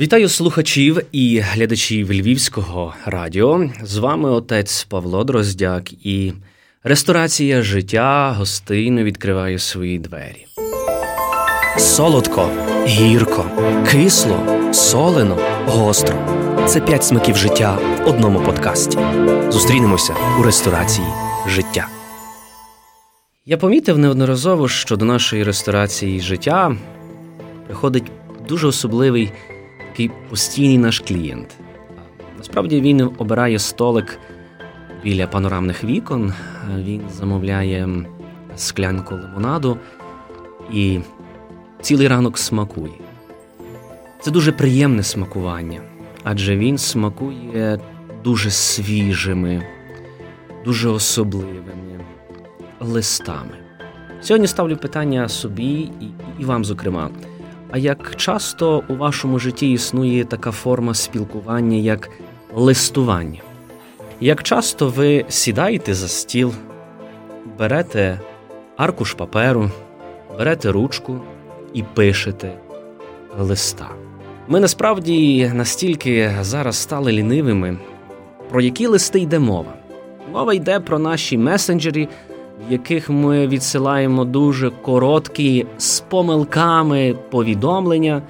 Вітаю слухачів і глядачів Львівського радіо. З вами отець Павло Дроздяк і ресторація життя гостинно відкриває свої двері. Солодко, гірко, кисло, солено, гостро. Це п'ять смаків життя в одному подкасті. Зустрінемося у ресторації життя. Я помітив неодноразово, що до нашої ресторації життя приходить дуже особливий такий постійний наш клієнт. Насправді він обирає столик біля панорамних вікон, він замовляє склянку лимонаду і цілий ранок смакує. Це дуже приємне смакування, адже він смакує дуже свіжими, дуже особливими листами. Сьогодні ставлю питання собі і, і вам, зокрема. А як часто у вашому житті існує така форма спілкування, як листування? Як часто ви сідаєте за стіл, берете аркуш паперу, берете ручку і пишете листа? Ми насправді настільки зараз стали лінивими, про які листи йде мова? Мова йде про наші месенджері яких ми відсилаємо дуже короткі з помилками повідомлення,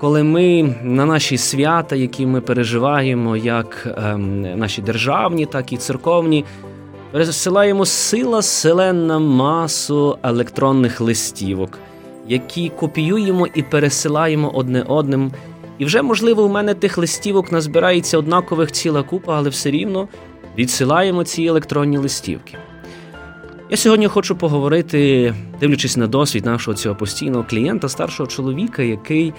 коли ми на наші свята, які ми переживаємо, як ем, наші державні, так і церковні, пересилаємо сила селенна масу електронних листівок, які копіюємо і пересилаємо одне одним. І вже, можливо, у мене тих листівок назбирається однакових ціла купа, але все рівно відсилаємо ці електронні листівки. Я сьогодні хочу поговорити, дивлячись на досвід нашого цього постійного клієнта, старшого чоловіка, який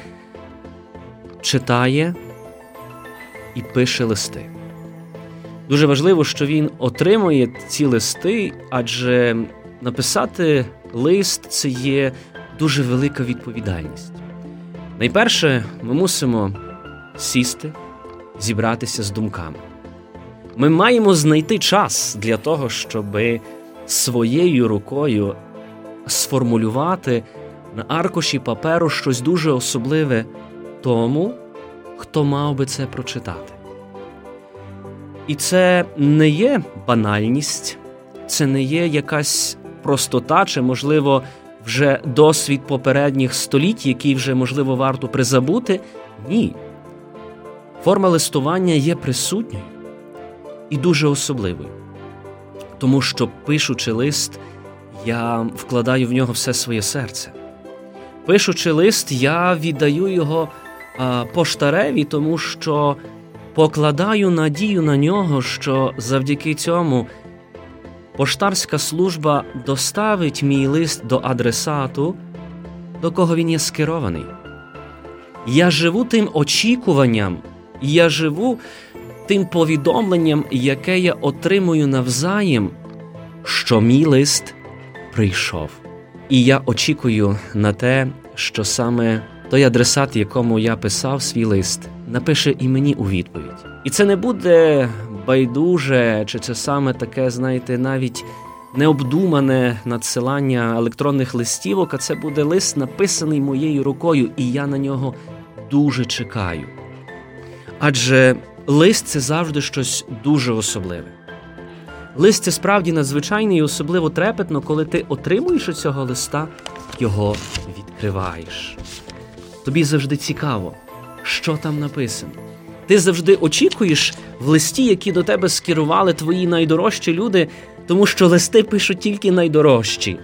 читає і пише листи. Дуже важливо, що він отримує ці листи, адже написати лист це є дуже велика відповідальність. Найперше, ми мусимо сісти, зібратися з думками. Ми маємо знайти час для того, щоби своєю рукою сформулювати на аркуші паперу щось дуже особливе тому, хто мав би це прочитати. І це не є банальність, це не є якась простота, чи, можливо, вже досвід попередніх століть, який вже, можливо, варто призабути. Ні. Форма листування є присутньою і дуже особливою тому що, пишучи лист, я вкладаю в нього все своє серце. Пишучи лист, я віддаю його поштареві, тому що покладаю надію на нього, що завдяки цьому поштарська служба доставить мій лист до адресату, до кого він є скерований. Я живу тим очікуванням, я живу тим повідомленням, яке я отримую навзаєм, що мій лист прийшов. І я очікую на те, що саме той адресат, якому я писав свій лист, напише і мені у відповідь. І це не буде байдуже, чи це саме таке, знаєте, навіть необдумане надсилання електронних листівок, а це буде лист, написаний моєю рукою, і я на нього дуже чекаю. Адже Лист це завжди щось дуже особливе. Лист це справді надзвичайний і особливо трепетно, коли ти отримуєш у цього листа, його відкриваєш. Тобі завжди цікаво, що там написано. Ти завжди очікуєш в листі, які до тебе скерували твої найдорожчі люди, тому що листи пишуть тільки найдорожчі.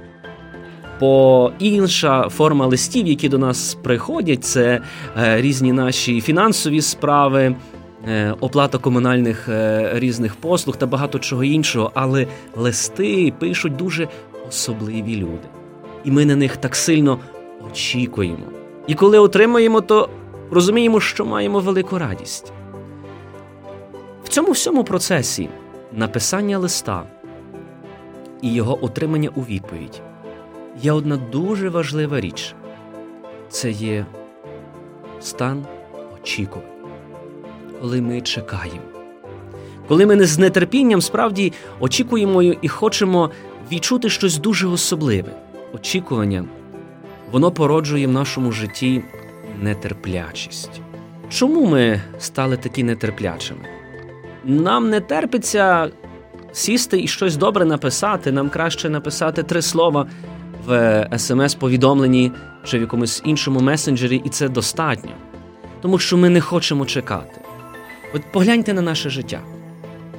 Бо інша форма листів, які до нас приходять, це е, різні наші фінансові справи. Е, оплата комунальних е, різних послуг та багато чого іншого, але листи пишуть дуже особливі люди. І ми на них так сильно очікуємо. І коли отримаємо, то розуміємо, що маємо велику радість. В цьому всьому процесі написання листа і його отримання у відповідь є одна дуже важлива річ це є стан очікування коли ми чекаємо. Коли ми не з нетерпінням справді очікуємо і хочемо відчути щось дуже особливе, очікування, воно породжує в нашому житті нетерплячість. чому ми стали такі нетерплячими? Нам не терпиться сісти і щось добре написати. Нам краще написати три слова в смс-повідомленні чи в якомусь іншому месенджері, і це достатньо. Тому що ми не хочемо чекати. От погляньте на наше життя.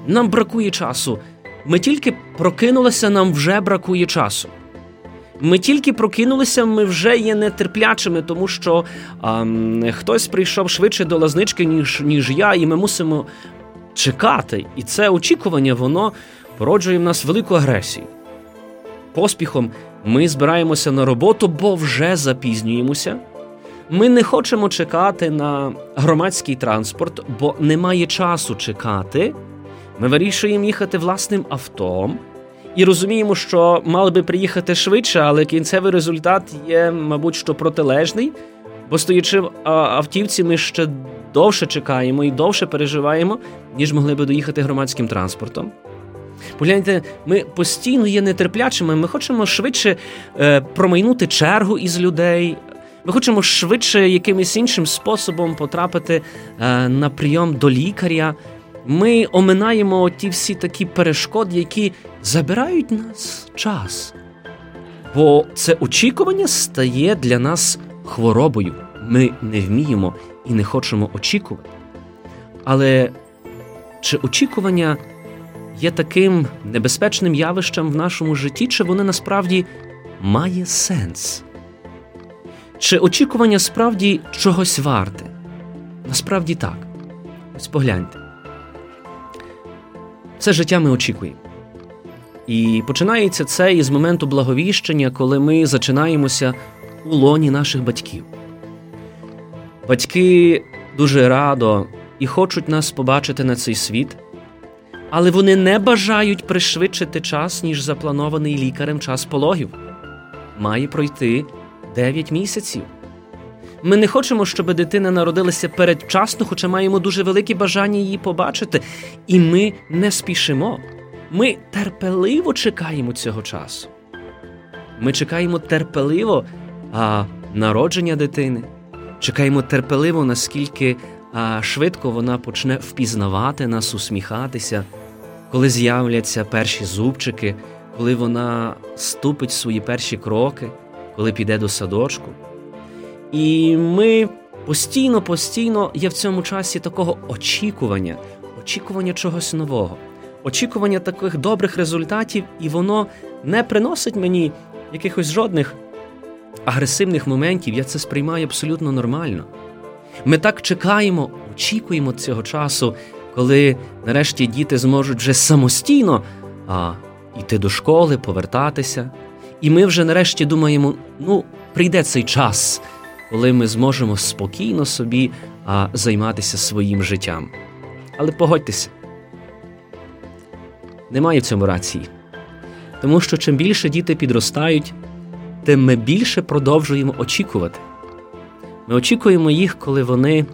Нам бракує часу. Ми тільки прокинулися, нам вже бракує часу. Ми тільки прокинулися, ми вже є нетерплячими, тому що а, хтось прийшов швидше до лазнички, ніж ніж я, і ми мусимо чекати. І це очікування, воно породжує в нас велику агресію. Поспіхом ми збираємося на роботу, бо вже запізнюємося. Ми не хочемо чекати на громадський транспорт, бо немає часу чекати. Ми вирішуємо їхати власним автом і розуміємо, що мали би приїхати швидше, але кінцевий результат є, мабуть, що протилежний, бо стоячи в автівці, ми ще довше чекаємо і довше переживаємо, ніж могли би доїхати громадським транспортом. Погляньте, ми постійно є нетерплячими, ми хочемо швидше е, промайнути чергу із людей. Ми хочемо швидше якимось іншим способом потрапити е, на прийом до лікаря. Ми оминаємо ті всі такі перешкоди, які забирають нас час. Бо це очікування стає для нас хворобою. Ми не вміємо і не хочемо очікувати. Але чи очікування є таким небезпечним явищем в нашому житті, чи воно насправді має сенс? Чи очікування справді чогось варте? Насправді так. Ось погляньте. Все життя ми очікуємо. І починається це із моменту благовіщення, коли ми зачинаємося у лоні наших батьків. Батьки дуже радо і хочуть нас побачити на цей світ, але вони не бажають пришвидшити час, ніж запланований лікарем час пологів. Має пройти 9 місяців. Ми не хочемо, щоб дитина народилася передчасно, хоча маємо дуже велике бажання її побачити. І ми не спішимо. Ми терпеливо чекаємо цього часу. Ми чекаємо терпеливо а, народження дитини, чекаємо терпеливо, наскільки а, швидко вона почне впізнавати нас, усміхатися, коли з'являться перші зубчики, коли вона ступить свої перші кроки, коли піде до садочку. І ми постійно, постійно є в цьому часі такого очікування, очікування чогось нового, очікування таких добрих результатів, і воно не приносить мені якихось жодних агресивних моментів. Я це сприймаю абсолютно нормально. Ми так чекаємо, очікуємо цього часу, коли нарешті діти зможуть вже самостійно а, йти до школи, повертатися. І ми вже нарешті думаємо: ну, прийде цей час коли ми зможемо спокійно собі а, займатися своїм життям. Але погодьтеся, немає в цьому рації. Тому що чим більше діти підростають, тим ми більше продовжуємо очікувати. Ми очікуємо їх, коли вони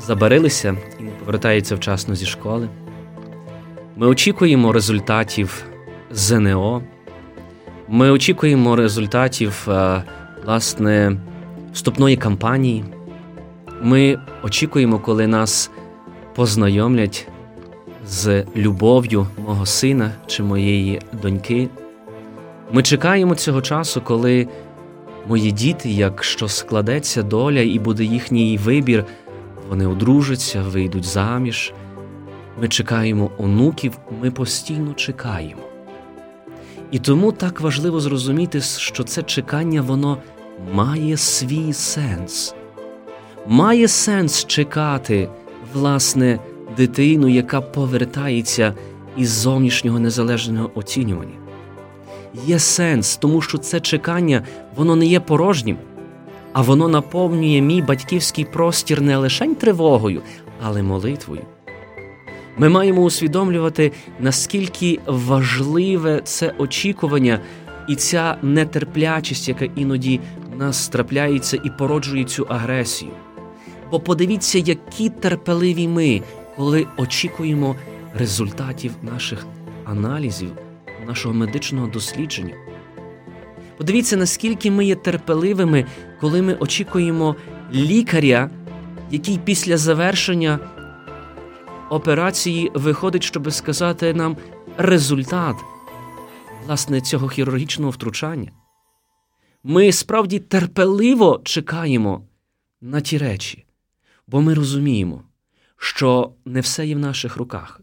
забарилися і не повертаються вчасно зі школи. Ми очікуємо результатів ЗНО. Ми очікуємо результатів власне вступної кампанії. Ми очікуємо, коли нас познайомлять з любов'ю мого сина чи моєї доньки. Ми чекаємо цього часу, коли мої діти, якщо складеться доля і буде їхній вибір, вони одружаться, вийдуть заміж. Ми чекаємо онуків, ми постійно чекаємо. І тому так важливо зрозуміти, що це чекання, воно має свій сенс. Має сенс чекати, власне, дитину, яка повертається із зовнішнього незалежного оцінювання. Є сенс, тому що це чекання, воно не є порожнім, а воно наповнює мій батьківський простір не лише тривогою, але молитвою. Ми маємо усвідомлювати, наскільки важливе це очікування і ця нетерплячість, яка іноді нас трапляється і породжує цю агресію. Бо подивіться, які терпеливі ми, коли очікуємо результатів наших аналізів, нашого медичного дослідження. Подивіться, наскільки ми є терпеливими, коли ми очікуємо лікаря, який після завершення операції виходить, щоб сказати нам результат власне цього хірургічного втручання. Ми справді терпеливо чекаємо на ті речі, бо ми розуміємо, що не все є в наших руках.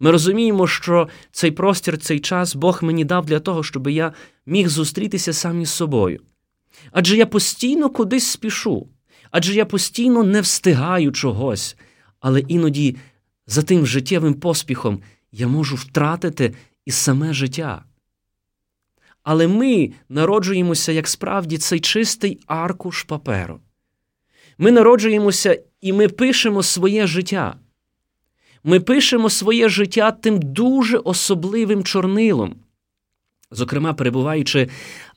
Ми розуміємо, що цей простір, цей час Бог мені дав для того, щоб я міг зустрітися сам із собою. Адже я постійно кудись спішу, адже я постійно не встигаю чогось, але іноді за тим життєвим поспіхом я можу втратити і саме життя. Але ми народжуємося як справді цей чистий аркуш паперу. Ми народжуємося і ми пишемо своє життя. Ми пишемо своє життя тим дуже особливим чорнилом. Зокрема, перебуваючи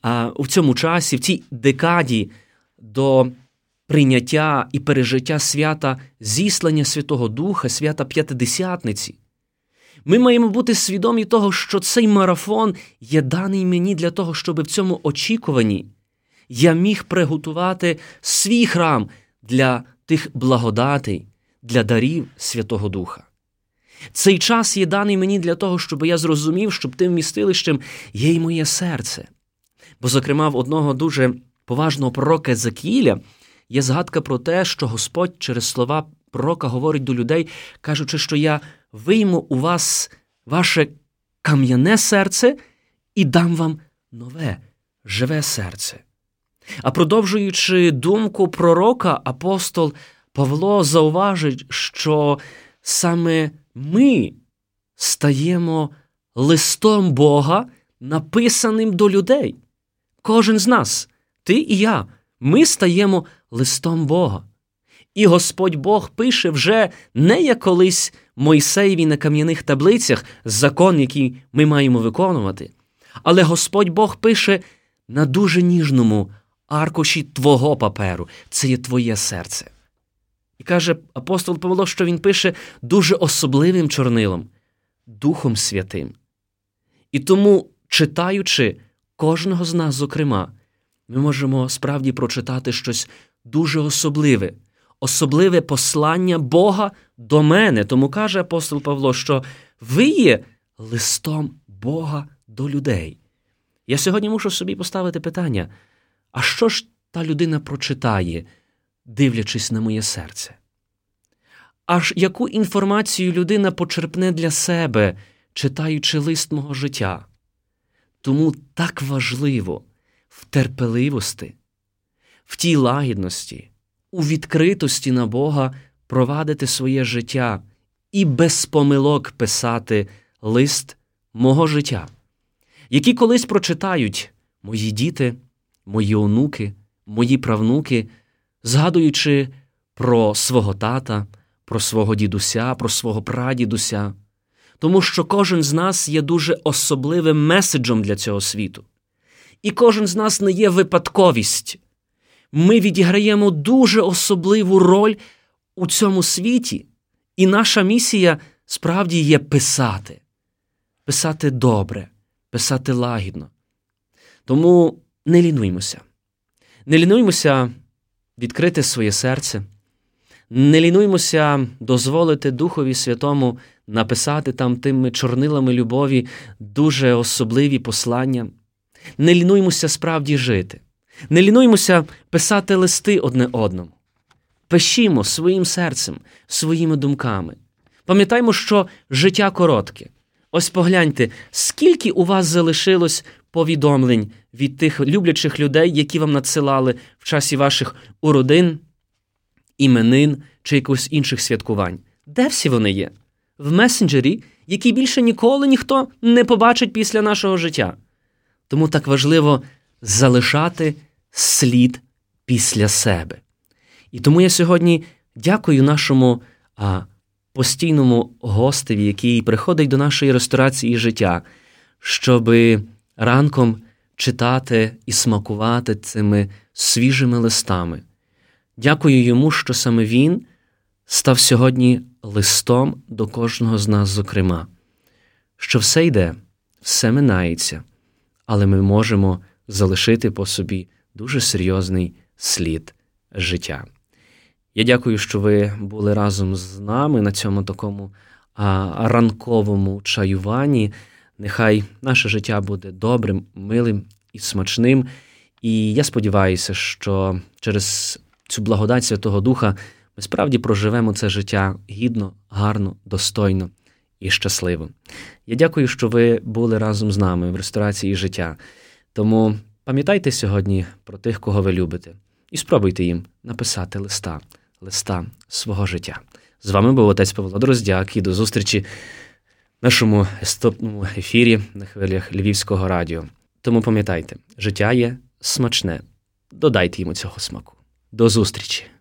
а, у цьому часі, в цій декаді до прийняття і пережиття свята зіслання Святого Духа, свята П'ятидесятниці. Ми маємо бути свідомі того, що цей марафон є даний мені для того, щоб в цьому очікуванні я міг приготувати свій храм для тих благодатей, для дарів Святого Духа. Цей час є даний мені для того, щоб я зрозумів, щоб тим містилищем є й моє серце. Бо, зокрема, в одного дуже поважного пророка Закіля є згадка про те, що Господь через слова пророка говорить до людей, кажучи, що я вийму у вас ваше кам'яне серце і дам вам нове, живе серце. А продовжуючи думку пророка, апостол Павло зауважить, що саме ми стаємо листом Бога, написаним до людей. Кожен з нас, ти і я, ми стаємо листом Бога. І Господь Бог пише вже не як колись Мойсеєві на кам'яних таблицях закон, який ми маємо виконувати, але Господь Бог пише на дуже ніжному аркуші твого паперу, це є твоє серце. І каже апостол Павло, що він пише дуже особливим чорнилом, Духом Святим. І тому, читаючи кожного з нас, зокрема, ми можемо справді прочитати щось дуже особливе, особливе послання Бога до мене. Тому каже апостол Павло, що ви є листом Бога до людей. Я сьогодні мушу собі поставити питання: а що ж та людина прочитає, дивлячись на моє серце? Аж яку інформацію людина почерпне для себе, читаючи лист мого життя? Тому так важливо в терпеливості, в тій лагідності, у відкритості на Бога провадити своє життя і без помилок писати лист мого життя, які колись прочитають мої діти, мої онуки, мої правнуки, згадуючи про свого тата, про свого дідуся, про свого прадідуся, тому що кожен з нас є дуже особливим меседжем для цього світу. І кожен з нас не є випадковість. Ми відіграємо дуже особливу роль у цьому світі, і наша місія справді є писати, писати добре, писати лагідно. Тому не лінуймося. Не лінуймося відкрити своє серце, не лінуймося дозволити Духові Святому написати там тими чорнилами любові дуже особливі послання. Не лінуймося справді жити, не лінуймося писати листи одне одному. Пишімо своїм серцем, своїми думками. Пам'ятаймо, що життя коротке. Ось погляньте, скільки у вас залишилось повідомлень від тих люблячих людей, які вам надсилали в часі ваших уродин, іменин чи якихось інших святкувань. Де всі вони є? В месенджері, який більше ніколи ніхто не побачить після нашого життя. Тому так важливо залишати слід після себе. І тому я сьогодні дякую нашому а, постійному гостеві, який приходить до нашої ресторації життя, щоб ранком читати і смакувати цими свіжими листами. Дякую йому, що саме він став сьогодні листом до кожного з нас, зокрема, що все йде, все минається, але ми можемо залишити по собі дуже серйозний слід життя. Я дякую, що ви були разом з нами на цьому такому ранковому чаюванні. Нехай наше життя буде добрим, милим і смачним. І я сподіваюся, що через цю благодать Святого Духа ми справді проживемо це життя гідно, гарно, достойно і щасливо. Я дякую, що ви були разом з нами в ресторації життя. Тому пам'ятайте сьогодні про тих, кого ви любите, і спробуйте їм написати листа, листа свого життя. З вами був отець Павло Дроздяк і до зустрічі в нашому істопному ефірі на хвилях Львівського радіо. Тому пам'ятайте, життя є смачне. Додайте йому цього смаку. До зустрічі!